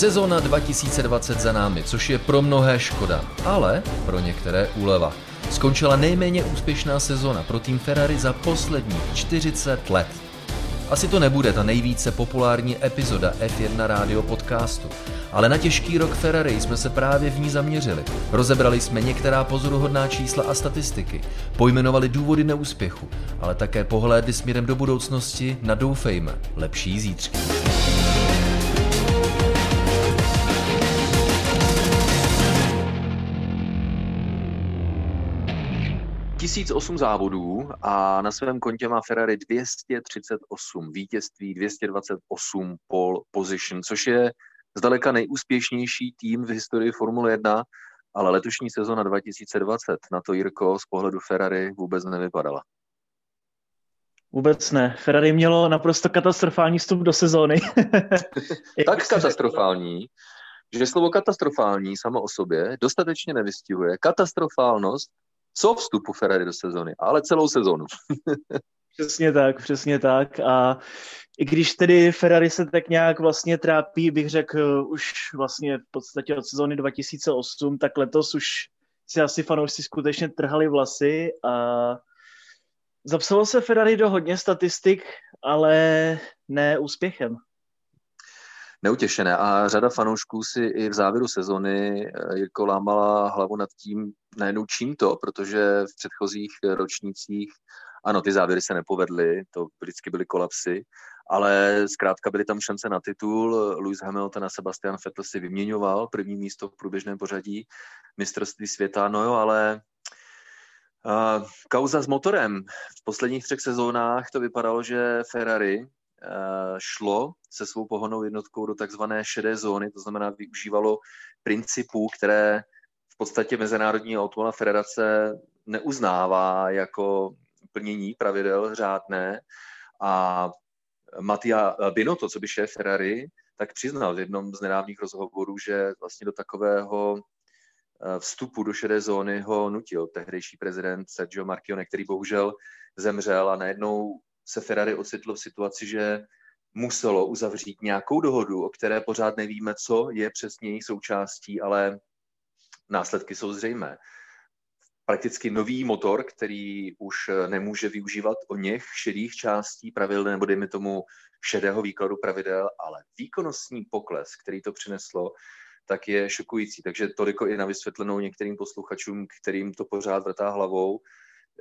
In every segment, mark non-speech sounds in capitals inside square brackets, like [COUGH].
Sezona 2020 za námi, což je pro mnohé škoda, ale pro některé úleva. Skončila nejméně úspěšná sezona pro tým Ferrari za posledních 40 let. Asi to nebude ta nejvíce populární epizoda F1 rádio podcastu, ale na těžký rok Ferrari jsme se právě v ní zaměřili. Rozebrali jsme některá pozoruhodná čísla a statistiky, pojmenovali důvody neúspěchu, ale také pohlédli směrem do budoucnosti na doufejme lepší zítřky. 1008 závodů a na svém kontě má Ferrari 238 vítězství, 228 pole position, což je zdaleka nejúspěšnější tým v historii Formule 1, ale letošní sezona 2020 na to Jirko z pohledu Ferrari vůbec nevypadala. Vůbec ne. Ferrari mělo naprosto katastrofální vstup do sezóny. [LAUGHS] tak katastrofální, že slovo katastrofální samo o sobě dostatečně nevystihuje katastrofálnost co vstupu Ferrari do sezony, ale celou sezonu. [LAUGHS] Přesně tak, přesně tak. A i když tedy Ferrari se tak nějak vlastně trápí, bych řekl, už vlastně v podstatě od sezóny 2008, tak letos už si asi fanoušci skutečně trhali vlasy a zapsalo se Ferrari do hodně statistik, ale ne úspěchem neutěšené. A řada fanoušků si i v závěru sezony Jirko lámala hlavu nad tím, najednou čím to, protože v předchozích ročnících, ano, ty závěry se nepovedly, to vždycky byly kolapsy, ale zkrátka byly tam šance na titul. Lewis Hamilton a Sebastian Vettel si vyměňoval první místo v průběžném pořadí mistrovství světa, no jo, ale Uh, kauza s motorem. V posledních třech sezónách to vypadalo, že Ferrari šlo se svou pohonou jednotkou do takzvané šedé zóny, to znamená využívalo principů, které v podstatě Mezinárodní automobilová federace neuznává jako plnění pravidel řádné. A Mattia Binotto, co by šéf Ferrari, tak přiznal v jednom z nedávných rozhovorů, že vlastně do takového eh, vstupu do šedé zóny ho nutil tehdejší prezident Sergio Marchione, který bohužel zemřel a najednou se Ferrari ocitlo v situaci, že muselo uzavřít nějakou dohodu, o které pořád nevíme, co je přesně její součástí, ale následky jsou zřejmé. Prakticky nový motor, který už nemůže využívat o něch šedých částí pravidel, nebo dejme tomu šedého výkladu pravidel, ale výkonnostní pokles, který to přineslo, tak je šokující. Takže toliko i na vysvětlenou některým posluchačům, kterým to pořád vrtá hlavou.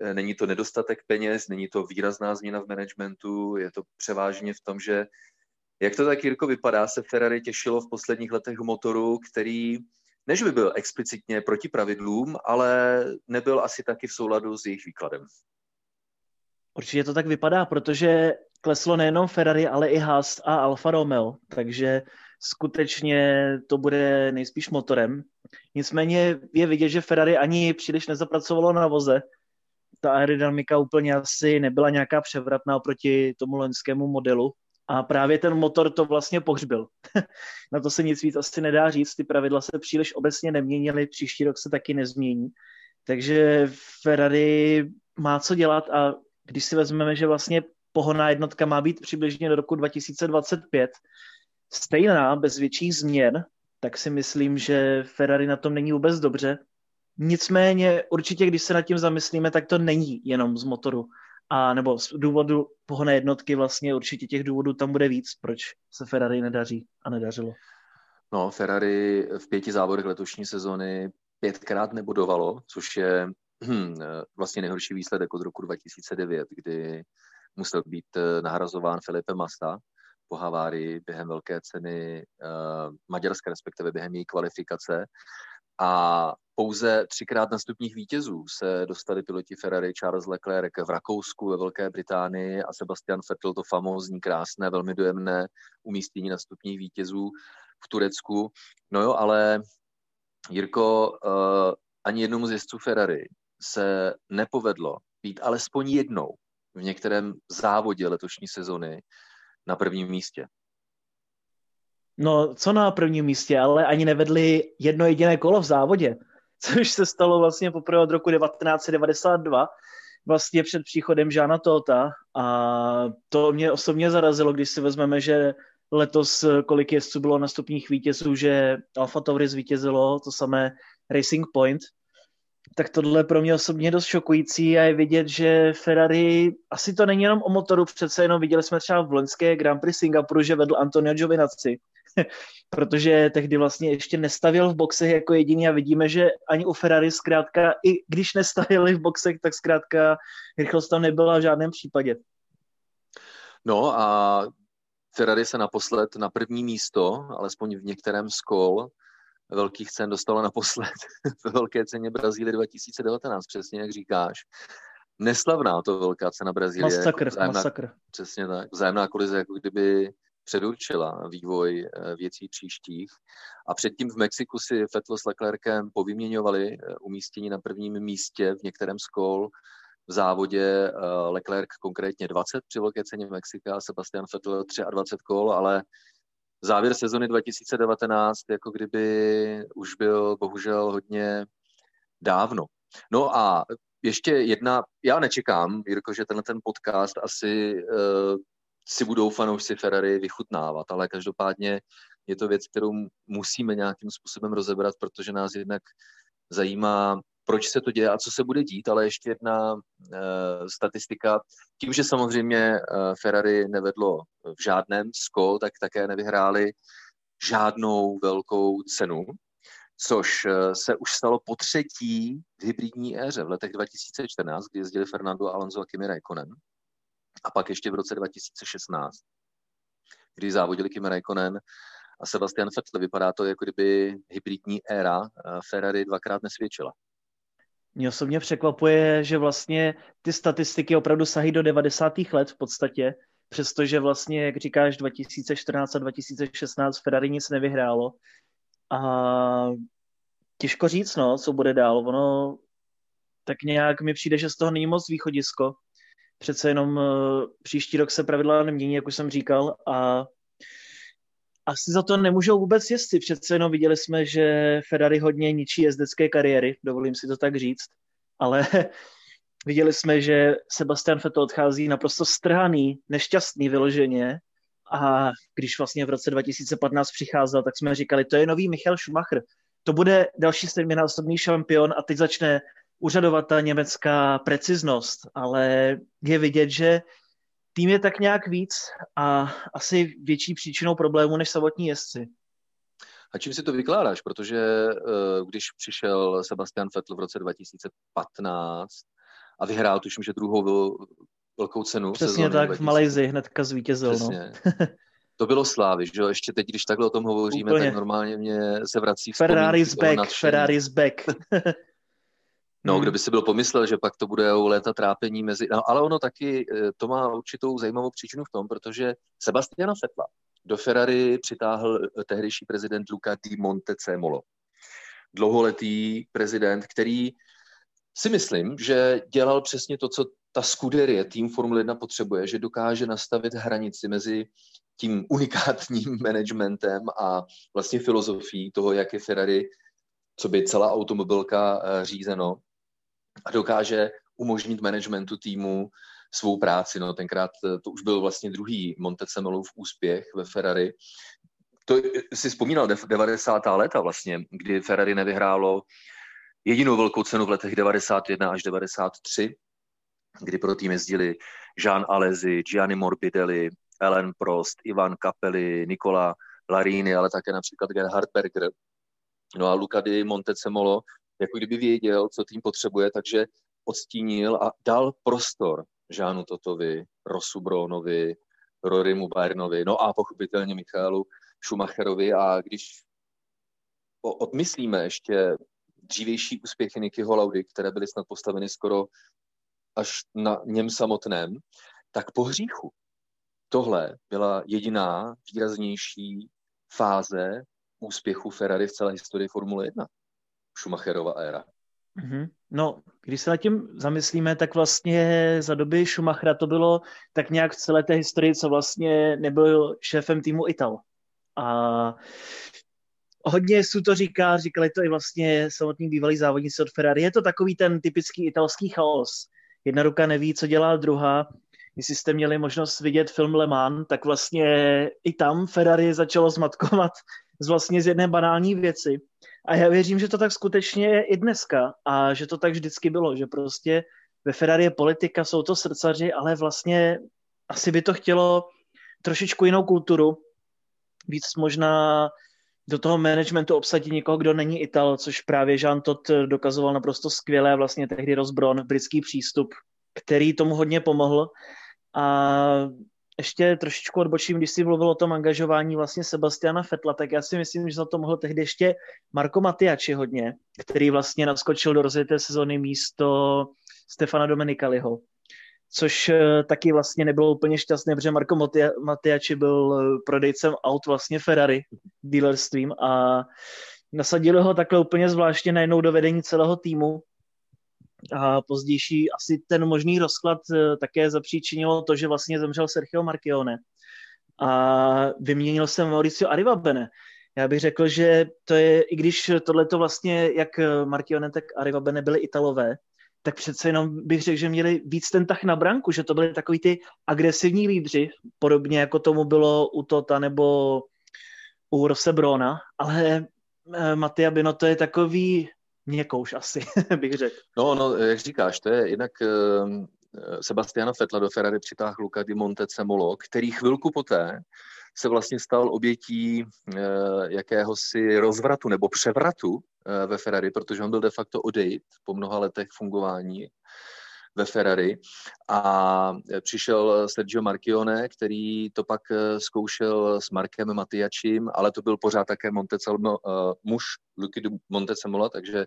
Eh, není to nedostatek peněz, není to výrazná změna v managementu, je to převážně v tom, že jak to tak, Jirko, vypadá, se Ferrari těšilo v posledních letech motoru, který než by byl explicitně proti pravidlům, ale nebyl asi taky v souladu s jejich výkladem. Určitě to tak vypadá, protože kleslo nejenom Ferrari, ale i Haas a Alfa Romeo, takže skutečně to bude nejspíš motorem. Nicméně je vidět, že Ferrari ani příliš nezapracovalo na voze, ta aerodynamika úplně asi nebyla nějaká převratná oproti tomu loňskému modelu. A právě ten motor to vlastně pohřbil. [LAUGHS] Na to se nic víc asi nedá říct. Ty pravidla se příliš obecně neměnily, příští rok se taky nezmění. Takže Ferrari má co dělat a když si vezmeme, že vlastně pohoná jednotka má být přibližně do roku 2025 stejná, bez větších změn, tak si myslím, že Ferrari na tom není vůbec dobře Nicméně určitě, když se nad tím zamyslíme, tak to není jenom z motoru. A nebo z důvodu pohonné jednotky vlastně určitě těch důvodů tam bude víc, proč se Ferrari nedaří a nedařilo. No, Ferrari v pěti závodech letošní sezony pětkrát nebodovalo, což je hm, vlastně nejhorší výsledek od roku 2009, kdy musel být eh, nahrazován Felipe Massa po havárii během velké ceny uh, Maďarska, respektive během její kvalifikace. A pouze třikrát na stupních vítězů se dostali piloti Ferrari Charles Leclerc v Rakousku, ve Velké Británii a Sebastian Vettel to famózní, krásné, velmi dojemné umístění na stupních vítězů v Turecku. No jo, ale Jirko, uh, ani jednomu z jezdců Ferrari se nepovedlo být alespoň jednou v některém závodě letošní sezony na prvním místě. No, co na prvním místě, ale ani nevedli jedno jediné kolo v závodě, [LAUGHS] což se stalo vlastně poprvé od roku 1992, vlastně před příchodem Žána Tota a to mě osobně zarazilo, když si vezmeme, že letos kolik jezdců bylo nastupních vítězů, že Alfa Tauri zvítězilo, to samé Racing Point, tak tohle pro mě osobně dost šokující a je vidět, že Ferrari, asi to není jenom o motoru, přece jenom viděli jsme třeba v loňské Grand Prix Singapuru, že vedl Antonio Giovinazzi, [LAUGHS] protože tehdy vlastně ještě nestavil v boxech jako jediný a vidíme, že ani u Ferrari zkrátka, i když nestavili v boxech, tak zkrátka rychlost tam nebyla v žádném případě. No a Ferrari se naposled na první místo, alespoň v některém z kol, velkých cen dostala naposled [LAUGHS] ve velké ceně Brazílie 2019, přesně jak říkáš. Neslavná to velká cena Brazílie. Masakr, jako vzájemná, masakr. Přesně tak. Vzájemná kolize, jako kdyby předurčila vývoj eh, věcí příštích. A předtím v Mexiku si Vettel s Leclerkem povyměňovali eh, umístění na prvním místě v některém z kol. V závodě eh, Leclerc konkrétně 20 při velké ceně Mexika, Sebastian Vettel 23 kol, ale závěr sezony 2019 jako kdyby už byl bohužel hodně dávno. No a ještě jedna, já nečekám, Jirko, že tenhle ten podcast asi si budou fanoušci Ferrari vychutnávat, ale každopádně je to věc, kterou musíme nějakým způsobem rozebrat, protože nás jednak zajímá, proč se to děje a co se bude dít, ale ještě jedna uh, statistika. Tím, že samozřejmě uh, Ferrari nevedlo v žádném sko, tak také nevyhráli žádnou velkou cenu, což uh, se už stalo po třetí v hybridní éře v letech 2014, kdy jezdili Fernando Alonso a Kimi Raikkonen. A pak ještě v roce 2016, kdy závodili Kimi Raikkonen a Sebastian Vettel. Vypadá to, jako kdyby hybridní éra Ferrari dvakrát nesvědčila. Mě osobně překvapuje, že vlastně ty statistiky opravdu sahají do 90. let v podstatě, přestože vlastně, jak říkáš, 2014 a 2016 Ferrari nic nevyhrálo. A těžko říct, no, co bude dál. Ono tak nějak mi přijde, že z toho není moc východisko. Přece jenom uh, příští rok se pravidla nemění, jak už jsem říkal, a asi za to nemůžou vůbec jezdci. Přece jenom viděli jsme, že Ferrari hodně ničí jezdecké kariéry, dovolím si to tak říct, ale [LAUGHS] viděli jsme, že Sebastian Vettel odchází naprosto strhaný, nešťastný vyloženě a když vlastně v roce 2015 přicházel, tak jsme říkali, to je nový Michael Schumacher, to bude další sedminásobný šampion a teď začne úřadovat ta německá preciznost, ale je vidět, že tým je tak nějak víc a asi větší příčinou problému než samotní jezdci. A čím si to vykládáš? Protože eh, když přišel Sebastian Vettel v roce 2015 a vyhrál, tuším, že druhou velkou cenu. Přesně tak, 2000. v Malajzi hnedka zvítězil. No. Přesně. No. To bylo slávy, že jo? Ještě teď, když takhle o tom hovoříme, Úplně. tak normálně mě se vrací Ferrari's back, Ferrari's back. [LAUGHS] No, hmm. kdo by si byl pomyslel, že pak to bude léta trápení mezi... No, ale ono taky, eh, to má určitou zajímavou příčinu v tom, protože Sebastiana Fetla do Ferrari přitáhl eh, tehdejší prezident Luca di Montecemolo. Dlouholetý prezident, který si myslím, že dělal přesně to, co ta Scuderie, tým Formule 1 potřebuje, že dokáže nastavit hranici mezi tím unikátním [LAUGHS] managementem a vlastně filozofií toho, jak je Ferrari, co by celá automobilka eh, řízeno a dokáže umožnit managementu týmu svou práci. No, tenkrát eh, to už byl vlastně druhý Montecemolův úspěch ve Ferrari. To si vzpomínal 90. léta vlastně, kdy Ferrari nevyhrálo jedinou velkou cenu v letech 91 až 93, kdy pro tým jezdili Jean Alesi, Gianni Morbidelli, Ellen Prost, Ivan Capelli, Nikola Larini, ale také například Gerhard Berger. No a Luca di Montecemolo jako kdyby věděl, co tým potřebuje, takže odstínil a dal prostor Žánu Totovi, Rosu Bronovi, Rorymu Bayernovi, no a pochopitelně Michalu Schumacherovi a když odmyslíme ještě dřívější úspěchy Niky Laudy, které byly snad postaveny skoro až na něm samotném, tak po hříchu. Tohle byla jediná výraznější fáze úspěchu Ferrari v celé historii Formule 1. Schumacherova éra. Mm-hmm. No, když se nad tím zamyslíme, tak vlastně za doby Schumachera to bylo tak nějak v celé té historii, co vlastně nebyl šéfem týmu Ital. A hodně su to říká, říkali to i vlastně samotný bývalý závodníci od Ferrari. Je to takový ten typický italský chaos. Jedna ruka neví, co dělá druhá. Jestli jste měli možnost vidět film Le Mans, tak vlastně i tam Ferrari začalo zmatkovat z vlastně z jedné banální věci. A já věřím, že to tak skutečně je i dneska a že to tak vždycky bylo, že prostě ve Ferrari je politika, jsou to srdcaři, ale vlastně asi by to chtělo trošičku jinou kulturu, víc možná do toho managementu obsadit někoho, kdo není Ital, což právě Jean Todt dokazoval naprosto skvěle, vlastně tehdy rozbron, britský přístup, který tomu hodně pomohl. A ještě trošičku odbočím, když si mluvil o tom angažování vlastně Sebastiana Fetla, tak já si myslím, že za to mohl tehdy ještě Marko Matiači hodně, který vlastně naskočil do rozjeté sezóny místo Stefana Domenikaliho což eh, taky vlastně nebylo úplně šťastné, protože Marko Matiači byl eh, prodejcem aut vlastně Ferrari dealerstvím a nasadili ho takhle úplně zvláštně najednou do vedení celého týmu a pozdější asi ten možný rozklad eh, také zapříčinilo to, že vlastně zemřel Sergio Marchione a vyměnil se Mauricio Arrivabene. Já bych řekl, že to je, i když tohle to vlastně, jak Marchione, tak Arrivabene byli Italové, tak přece jenom bych řekl, že měli víc ten tah na branku, že to byly takový ty agresivní lídři, podobně jako tomu bylo u Tota nebo u Rosebrona, ale eh, Matia Bino to je takový měkouš asi, [LAUGHS] bych řekl. No, no, jak říkáš, to je jinak uh, Sebastiana Fetla do Ferrari přitáhl Luca di Montecemolo, který chvilku poté se vlastně stal obětí uh, jakéhosi rozvratu nebo převratu Eh, ve Ferrari, protože on byl de facto odejít po mnoha letech fungování ve Ferrari a přišel Sergio Marchione, který to pak eh, zkoušel s Markem Matiačím, ale to byl pořád také Montecalmo, uh, muž Luky Montecamola, takže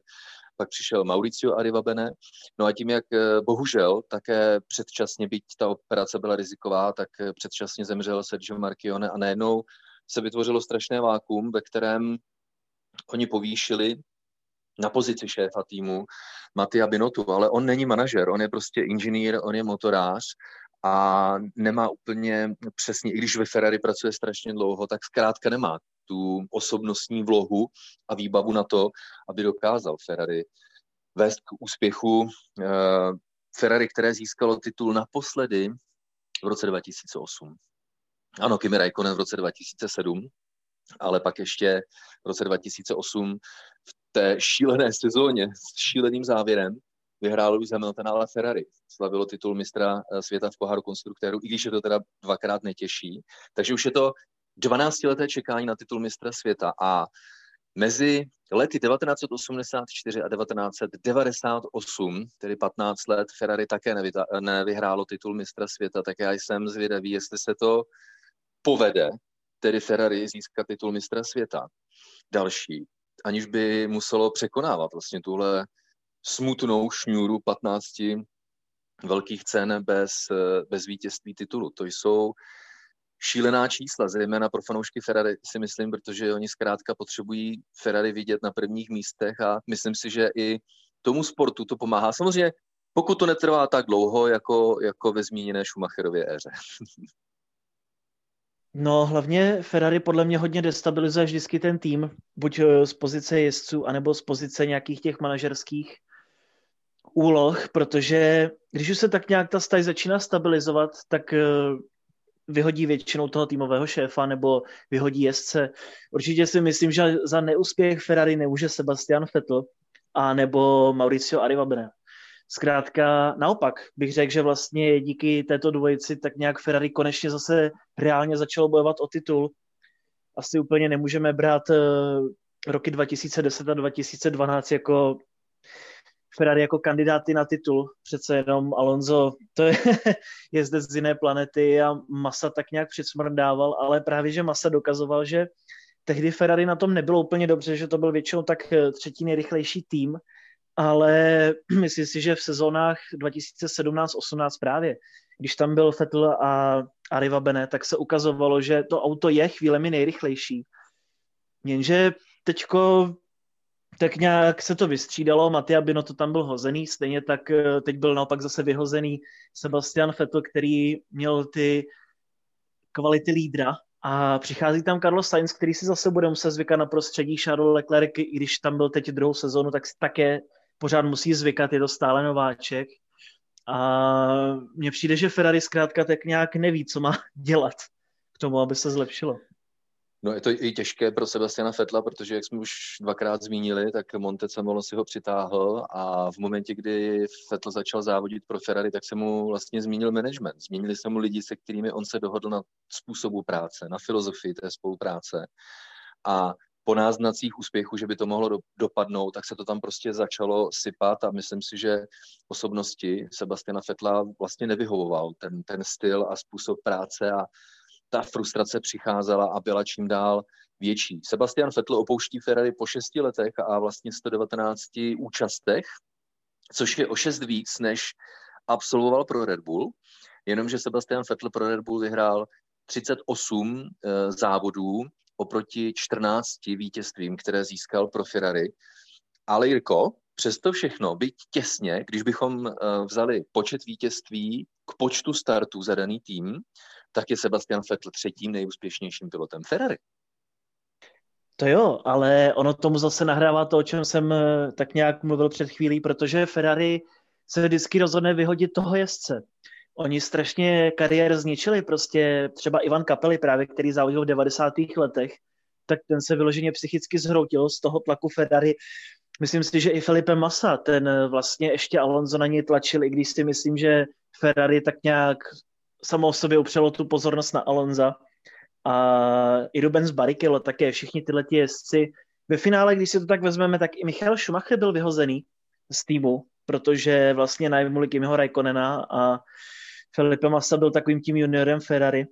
pak přišel Mauricio Arrivabene. No a tím, jak bohužel také předčasně, byť ta operace byla riziková, tak předčasně zemřel Sergio Marchione a najednou se vytvořilo strašné vákum, ve kterém oni povýšili na pozici šéfa týmu Matia Binotu, ale on není manažer, on je prostě inženýr, on je motorář a nemá úplně přesně, i když ve Ferrari pracuje strašně dlouho, tak zkrátka nemá tu osobnostní vlohu a výbavu na to, aby dokázal Ferrari vést k úspěchu. Eh, Ferrari, které získalo titul naposledy v roce 2008. Ano, Kimi Raikkonen v roce 2007, ale pak ještě v roce 2008 v té šílené sezóně s šíleným závěrem vyhrál Lewis Hamilton, ale Ferrari slavilo titul mistra eh, světa v poháru konstruktérů, i když je to teda dvakrát netěžší. Takže už je to 12-leté čekání na titul mistra světa a mezi lety 1984 a 1998, tedy 15 let, Ferrari také nevyhrálo titul mistra světa, tak já jsem zvědavý, jestli se to povede, tedy Ferrari získat titul mistra světa. Další aniž by muselo překonávat vlastně tuhle smutnou šňůru 15 velkých cen bez, bez vítězství titulu. To jsou šílená čísla, zejména pro fanoušky Ferrari si myslím, protože oni zkrátka potřebují Ferrari vidět na prvních místech a myslím si, že i tomu sportu to pomáhá. Samozřejmě pokud to netrvá tak dlouho, jako, jako ve zmíněné Schumacherově éře. [LAUGHS] No, hlavně Ferrari podle mě hodně destabilizuje vždycky ten tým, buď eh, z pozice jezdců, anebo z pozice nějakých těch manažerských úloh, protože když už se tak nějak ta staj začíná stabilizovat, tak eh, vyhodí většinou toho týmového šéfa nebo vyhodí jezdce. Určitě si myslím, že za neúspěch Ferrari nemůže Sebastian Vettel a nebo Mauricio Arrivabene. Zkrátka naopak bych řekl, že vlastně díky této dvojici tak nějak Ferrari konečně zase reálně začalo bojovat o titul. Asi úplně nemůžeme brát uh, roky 2010 a 2012 jako Ferrari jako kandidáty na titul. Přece jenom Alonso, to je, [LAUGHS] je zde z jiné planety a Masa tak nějak přismrdával, ale právě, že Masa dokazoval, že tehdy Ferrari na tom nebylo úplně dobře, že to byl většinou tak eh, třetí nejrychlejší tým ale [CLEARS THROAT] myslím si, že v sezónách 2017-18 právě, když tam byl Vettel a Arriva Bene, tak se ukazovalo, že to auto je chvílemi nejrychlejší. Jenže teďko tak nějak se to vystřídalo, Matia Bino to tam byl hozený, stejně tak eh, teď byl naopak zase vyhozený Sebastian Vettel, který měl ty kvality lídra A přichází tam Carlos Sainz, který si zase bude muset zvykat na prostředí Charles Leclerc, i když tam byl teď druhou sezonu, tak si také pořád musí zvykat, je to stále nováček. A mně přijde, že Ferrari zkrátka tak nějak neví, co má [LAUGHS] dělat k tomu, aby se zlepšilo. No je to i těžké pro Sebastiana Fetla, protože jak jsme už dvakrát zmínili, tak Montezemolo si ho přitáhl a v momentě, kdy Fetl začal závodit pro Ferrari, tak se mu vlastně zmínil management. Zmínili se mu lidi, se kterými on se dohodl na způsobu práce, na filozofii té spolupráce. A po náznacích úspěchu, že by to mohlo do, dopadnout, tak se to tam prostě začalo sypat a myslím si, že osobnosti Sebastiana Fetla vlastně nevyhovoval ten, ten styl a způsob práce a ta frustrace přicházela a byla čím dál větší. Sebastian Vettel opouští Ferrari po šesti letech a vlastně 119 účastech, což je o šest víc, než absolvoval pro Red Bull, jenomže Sebastian Vettel pro Red Bull vyhrál 38 e, eh, závodů oproti 14 vítězstvím, které získal pro Ferrari. Ale Jirko, přesto všechno, byť těsně, když bychom e, vzali počet vítězství k počtu startů za daný tým, tak je Sebastian Vettel třetím nejúspěšnějším pilotem Ferrari. To jo, ale ono tomu zase nahrává to, o čem jsem eh, tak nějak mluvil před chvílí, protože Ferrari se vždycky rozhodne vyhodit toho jezdce. Oni strašně kariér zničili, prostě třeba Ivan Kapely právě, který závodil v 90. letech, tak ten se vyloženě psychicky zhroutil z toho tlaku Ferrari. Myslím si, že i Felipe Massa, ten vlastně ještě Alonso na něj tlačil, i když si myslím, že Ferrari tak nějak samo o sobě upřelo tu pozornost na Alonza a i Rubens Barrichello také, všichni tyhle ti jezdci. Ve finále, když si to tak vezmeme, tak i Michal Schumacher byl vyhozený z týmu, protože vlastně najmuli Kimiho Raikkonena a Felipe Massa byl takovým tím juniorem Ferrari.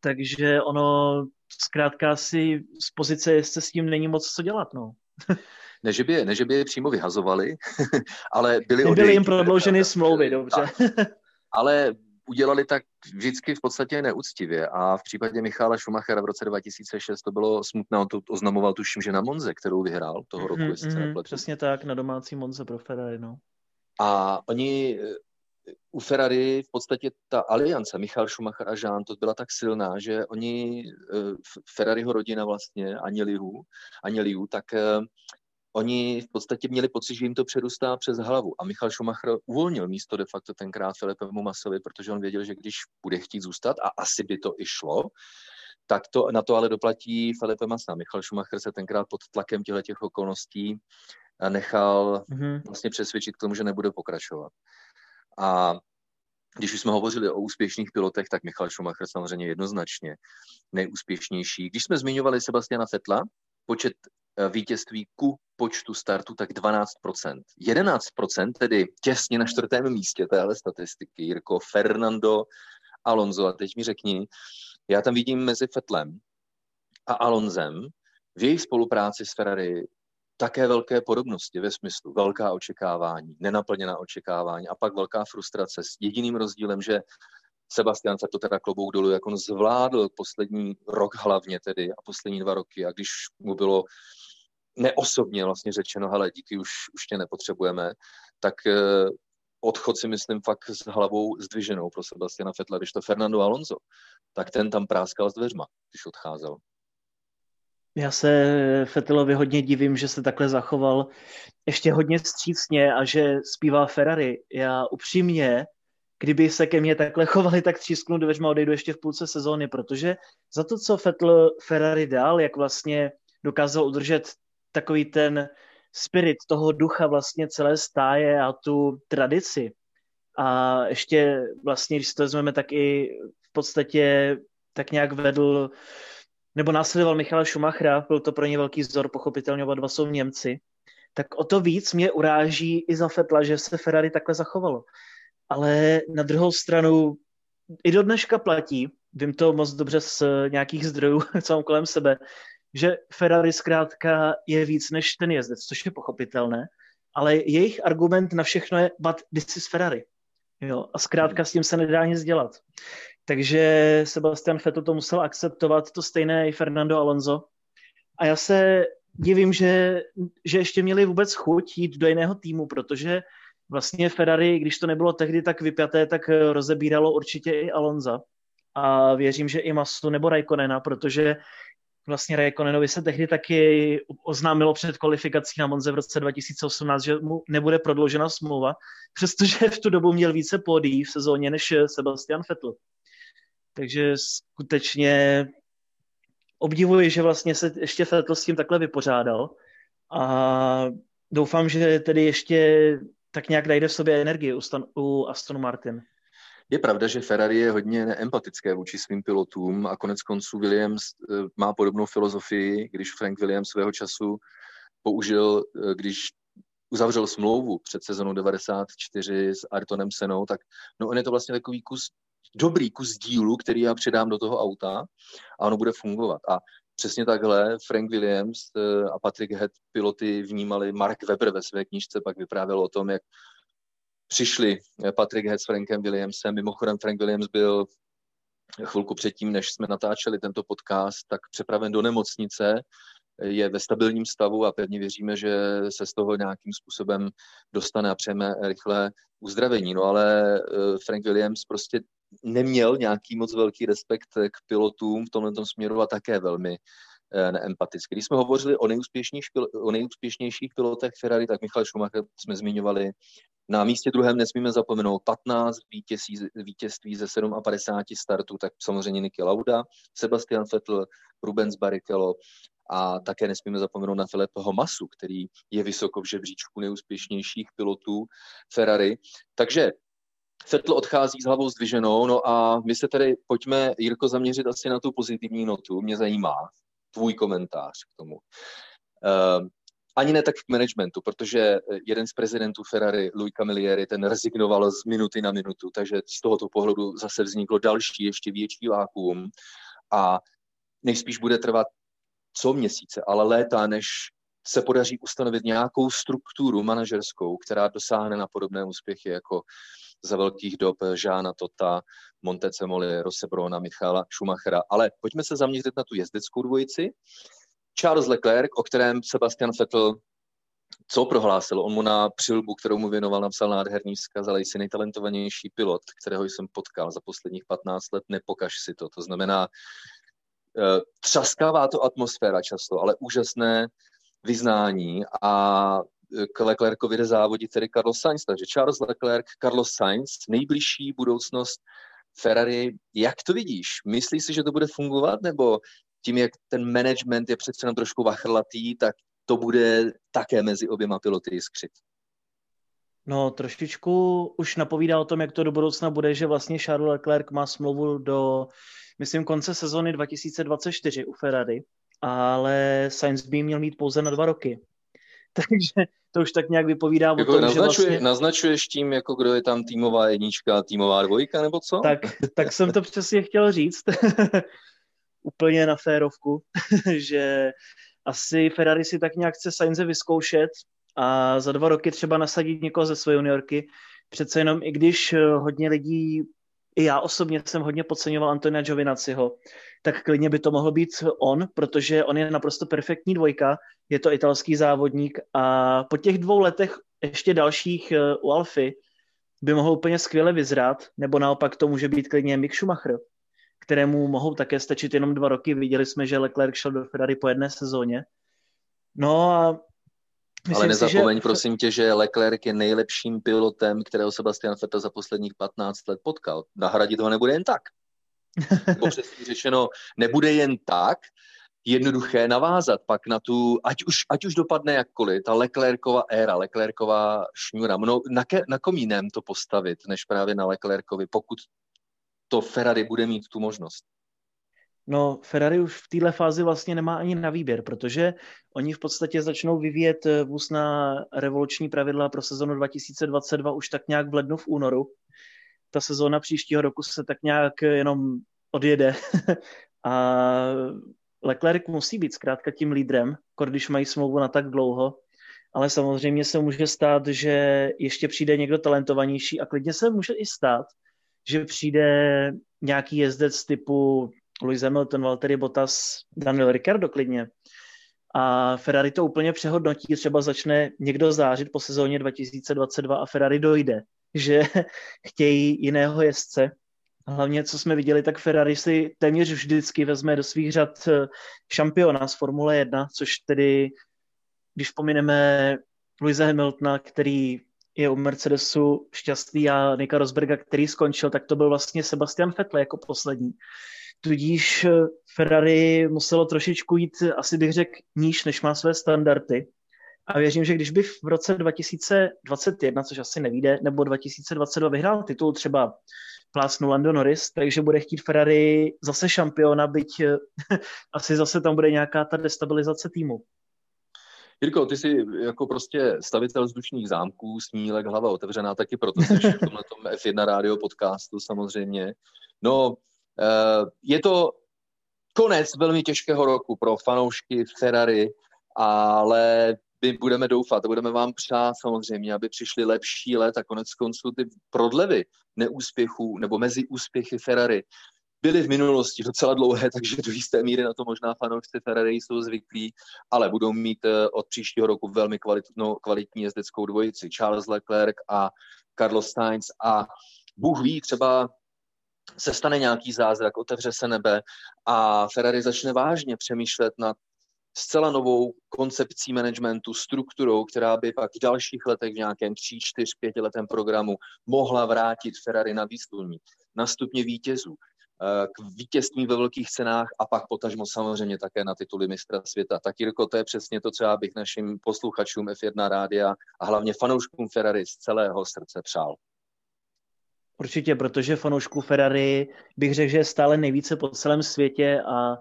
Takže ono zkrátka si z pozice jezdce s tím není moc co dělat, no. [LAUGHS] ne, že by je, ne, že by je přímo vyhazovali, [LAUGHS] ale byly Byly jim prodlouženy smlouvy, dobře. [LAUGHS] ale udělali tak vždycky v podstatě neúctivě a v případě Michála Schumachera v roce 2006 to bylo smutné, on to oznamoval tuším, že na Monze, kterou vyhrál toho roku, mm, jestli mm, se Přesně tak, na domácí Monze pro Ferrari, no. A oni u Ferrari v podstatě ta aliance Michal Schumacher a Jean to byla tak silná, že oni, eh, Ferrariho rodina vlastně, Aněliu, Aněliu tak eh, oni v podstatě měli pocit, že jim to předustá přes hlavu. A Michal Schumacher uvolnil místo de facto tenkrát Filipemu Masovi, protože on věděl, že když bude chtít zůstat, a asi by to i šlo, tak to, na to ale doplatí Felipe Massa. Michal Schumacher se tenkrát pod tlakem těchto těch okolností nechal mm-hmm. vlastně přesvědčit k tomu, že nebude pokračovat. A když už jsme hovořili o úspěšných pilotech, tak Michal Schumacher samozřejmě jednoznačně nejúspěšnější. Když jsme zmiňovali Sebastiana Fetla, počet Eh, vítězství ku počtu startu tak 12%. 11%, tedy těsně na čtvrtém místě téhle statistiky, Jirko Fernando Alonso. A teď mi řekni, já tam vidím mezi Fetlem a Alonzem v jejich spolupráci s Ferrari také velké podobnosti ve smyslu velká očekávání, nenaplněná očekávání a pak velká frustrace s jediným rozdílem, že Sebastian to teda klobouk dolů, jak on zvládl poslední rok hlavně tedy a poslední dva roky a když mu bylo neosobně vlastně řečeno, hele, díky, už, už tě nepotřebujeme, tak eh, odchod si myslím fakt s hlavou zdviženou pro Sebastiana Fetla, když to Fernando Alonso, tak ten tam práskal s dveřma, když odcházel. Já se Fettelovi hodně divím, že se takhle zachoval ještě hodně střícně a že zpívá Ferrari. Já upřímně, kdyby se ke mně takhle chovali, tak třísknu dveřma odejdu ještě v půlce sezóny, protože za to, co Fettel Ferrari dal, jak vlastně dokázal udržet takový ten spirit toho ducha vlastně celé stáje a tu tradici. A ještě vlastně, když to vezmeme, tak i v podstatě tak nějak vedl nebo následoval Michala Schumachera, byl to pro ně velký vzor, pochopitelně oba dva jsou Němci, tak o to víc mě uráží i za Fetla, že se Ferrari takhle zachovalo. Ale na druhou stranu i do dneška platí, vím to moc dobře z nějakých zdrojů, [LAUGHS] co mám kolem sebe, že Ferrari zkrátka je víc než ten jezdec, což je pochopitelné, ale jejich argument na všechno je, but this is Ferrari. Jo, a zkrátka s tím se nedá nic dělat. Takže Sebastian Vettel to musel akceptovat, to stejné i Fernando Alonso. A já se divím, že, že ještě měli vůbec chuť jít do jiného týmu, protože vlastně Ferrari, když to nebylo tehdy tak vypjaté, tak rozebíralo určitě i Alonza. a věřím, že i Masu nebo Raikonena, protože vlastně Raikonenovi se tehdy taky oznámilo před kvalifikací na Monze v roce 2018, že mu nebude prodloužena smlouva, přestože v tu dobu měl více pódí v sezóně než Sebastian Vettel. Takže skutečně obdivuji, že vlastně se ještě Vettel s tím takhle vypořádal a doufám, že tedy ještě tak nějak najde v sobě energii u, Stan, u Aston Martin. Je pravda, že Ferrari je hodně neempatické vůči svým pilotům a konec konců Williams eh, má podobnou filozofii, když Frank Williams svého času použil, eh, když uzavřel smlouvu před sezonou 94 s Artonem Senou, tak no on je to vlastně takový kus, dobrý kus dílu, který já přidám do toho auta a ono bude fungovat. A přesně takhle Frank Williams eh, a Patrick Head piloty vnímali Mark Webber ve své knižce, pak vyprávěl o tom, jak přišli Patrick Head s Frankem Williamsem. Mimochodem Frank Williams byl chvilku předtím, než jsme natáčeli tento podcast, tak přepraven do nemocnice, je ve stabilním stavu a pevně věříme, že se z toho nějakým způsobem dostane a přejeme rychlé uzdravení. No ale eh, Frank Williams prostě neměl nějaký moc velký respekt k pilotům v tomhle směru a také velmi eh, neempaticky. Když jsme hovořili o nejúspěšnějších, o nejúspěšnějších pilotech Ferrari, tak Michal Schumacher jsme zmiňovali. Na místě druhém nesmíme zapomenout 15 vítězství, vítězství ze 57 startů, tak samozřejmě Niki Lauda, Sebastian Vettel, Rubens Barrichello a také nesmíme zapomenout na Filipeho Masu, který je vysoko v žebříčku nejúspěšnějších pilotů Ferrari. Takže Vettel odchází s hlavou zdviženou, no a my se tedy pojďme, Jirko, zaměřit asi na tu pozitivní notu. Mě zajímá tvůj komentář k tomu. Uh, ani ne tak k managementu, protože jeden z prezidentů Ferrari, Louis Camilleri, ten rezignoval z minuty na minutu, takže z tohoto pohledu zase vzniklo další, ještě větší vákuum a nejspíš bude trvat co měsíce, ale léta, než se podaří ustanovit nějakou strukturu manažerskou, která dosáhne na podobné úspěchy jako za velkých dob Žána Tota, Montecemoli, Rosebrona, Michala Schumachera. Ale pojďme se zaměřit na tu jezdeckou dvojici. Charles Leclerc, o kterém Sebastian Vettel co prohlásil? On mu na přilbu, kterou mu věnoval, napsal nádherný vzkaz, ale jsi nejtalentovanější pilot, kterého jsem potkal za posledních 15 let, nepokaž si to. To znamená, eh, třaskává to atmosféra často, ale úžasné vyznání a k Leclercovi jde závodit tedy Carlos Sainz, takže Charles Leclerc, Carlos Sainz, nejbližší budoucnost Ferrari. Jak to vidíš? Myslíš si, že to bude fungovat, nebo tím, jak ten management je přece jenom trošku vachrlatý, tak to bude také mezi oběma piloty jiskřit? No, trošičku už napovídá o tom, jak to do budoucna bude, že vlastně Charles Leclerc má smlouvu do, myslím, konce sezony 2024 u Ferrari, ale Sainz by měl mít pouze na dva roky. [LAUGHS] Takže to už tak nějak vypovídá jako o tom, naznačuje, že vlastně... Naznačuješ tím, jako kdo je tam týmová jednička, týmová dvojka, nebo co? Tak, tak jsem to přesně chtěl říct. [LAUGHS] Úplně na férovku, [LAUGHS] že asi Ferrari si tak nějak chce Sainze vyzkoušet a za dva roky třeba nasadit někoho ze své juniorky. Přece jenom, i když hodně lidí, i já osobně jsem hodně podceňoval Antonia Giovinaciho, tak klidně by to mohl být on, protože on je naprosto perfektní dvojka, je to italský závodník a po těch dvou letech ještě dalších eh, u Alfy by mohl úplně skvěle vyzrát, nebo naopak to může být klidně Mick Schumacher, kterému mohou také stačit jenom dva roky. Viděli jsme, že Leclerc šel do Ferrari po jedné sezóně. No a Myslím Ale nezapomeň si, že... prosím tě, že Leclerc je nejlepším pilotem, kterého Sebastian Vettel za posledních 15 let potkal. Nahradit ho nebude jen tak. [LAUGHS] Nebo přesně řečeno, nebude jen tak jednoduché navázat pak na tu, ať už, ať už dopadne jakkoliv, ta Leclercova éra, Leclercová šňůra. Mno, na, ke, na kom jiném to postavit, než právě na Leclercovi, pokud to Ferrari bude mít tu možnost. No, Ferrari už v téhle fázi vlastně nemá ani na výběr, protože oni v podstatě začnou vyvíjet eh, vůz na revoluční pravidla pro sezonu 2022 už tak nějak v lednu, v únoru. Ta sezóna příštího roku se tak nějak jenom odjede. [LAUGHS] A Leclerc musí být zkrátka tím lídrem, když mají smlouvu na tak dlouho, ale samozřejmě se může stát, že ještě přijde někdo talentovanější a klidně se může i stát, že přijde nějaký jezdec typu Lewis Hamilton, Valtteri Bottas, Daniel Ricciardo klidně. A Ferrari to úplně přehodnotí, třeba začne někdo zářit po sezóně 2022 a Ferrari dojde že [LAUGHS] chtějí jiného jezdce Hlavně, co jsme viděli, tak Ferrari si téměř vždycky vezme do svých řad eh, šampiona z Formule 1, což tedy, když pomineme Luise Hamiltona, který je u Mercedesu šťastný a Nika Rosberga, který skončil, tak to byl vlastně Sebastian Vettel jako poslední. Tudíž eh, Ferrari muselo trošičku jít, asi bych řekl, níž, než má své standardy. A věřím, že když by v roce 2021, což asi nevíde, nebo 2022 vyhrál titul třeba plásnu Lando Norris, takže bude chtít Ferrari zase šampiona, byť eh, [LAUGHS] asi zase tam bude nějaká ta destabilizace týmu. Jirko, ty jsi jako prostě stavitel vzdušních zámků, snílek, hlava otevřená, taky proto jsi v tomhle F1 rádio podcastu samozřejmě. No, je to konec velmi těžkého roku pro fanoušky Ferrari, ale my budeme doufat a budeme vám přát samozřejmě, aby přišly lepší let a konec konců ty prodlevy neúspěchů nebo mezi úspěchy Ferrari byly v minulosti docela dlouhé, [LAUGHS] takže do jisté míry na to možná fanoušci Ferrari jsou zvyklí, ale budou mít eh, od příštího roku velmi kvalitnou, kvalitní jezdeckou dvojici. Charles Leclerc a Carlos Sainz a Bůh ví, třeba se stane nějaký zázrak, otevře se nebe a Ferrari začne vážně přemýšlet nad zcela novou koncepcí managementu, strukturou, která by pak v dalších letech v nějakém 3, 4, 5 letém programu mohla vrátit Ferrari na výstupní, na stupně vítězů, eh, k vítězství ve velkých cenách a pak potažmo samozřejmě také na tituly mistra světa. Tak Jirko, to je přesně to, co já bych našim posluchačům F1 rádia a hlavně fanouškům Ferrari z celého srdce přál. Určitě, protože fanoušků Ferrari bych řekl, že je stále nejvíce po celém světě a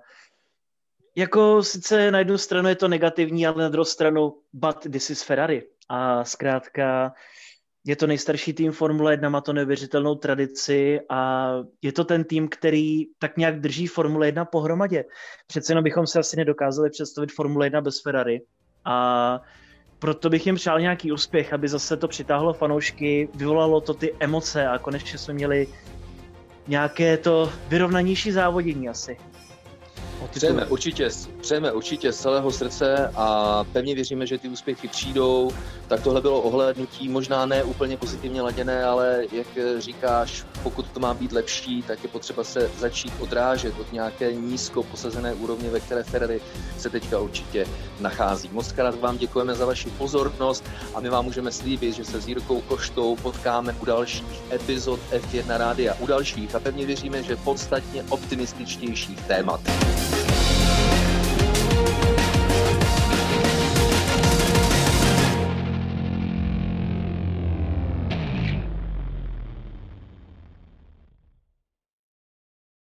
jako sice na jednu stranu je to negativní, ale na druhou stranu, but this is Ferrari. A zkrátka je to nejstarší tým Formule 1, má to neuvěřitelnou tradici a je to ten tým, který tak nějak drží Formule 1 pohromadě. Přece jenom bychom se asi nedokázali představit Formule 1 bez Ferrari. A proto bych jim přál nějaký úspěch, aby zase to přitáhlo fanoušky, vyvolalo to ty emoce a konečně jsme měli nějaké to vyrovnanější závodění asi. Přejeme určitě, přejeme určitě z celého srdce a pevně věříme, že ty úspěchy přijdou. Tak tohle bylo ohlednutí, možná ne úplně pozitivně laděné, ale jak říkáš, pokud to má být lepší, tak je potřeba se začít odrážet od nějaké nízko posazené úrovně, ve které Ferrari se teďka určitě nachází. Moc krát vám děkujeme za vaši pozornost a my vám můžeme slíbit, že se s Jirkou Koštou potkáme u dalších epizod F1 Rádia, u dalších a pevně věříme, že podstatně optimističtějších témat.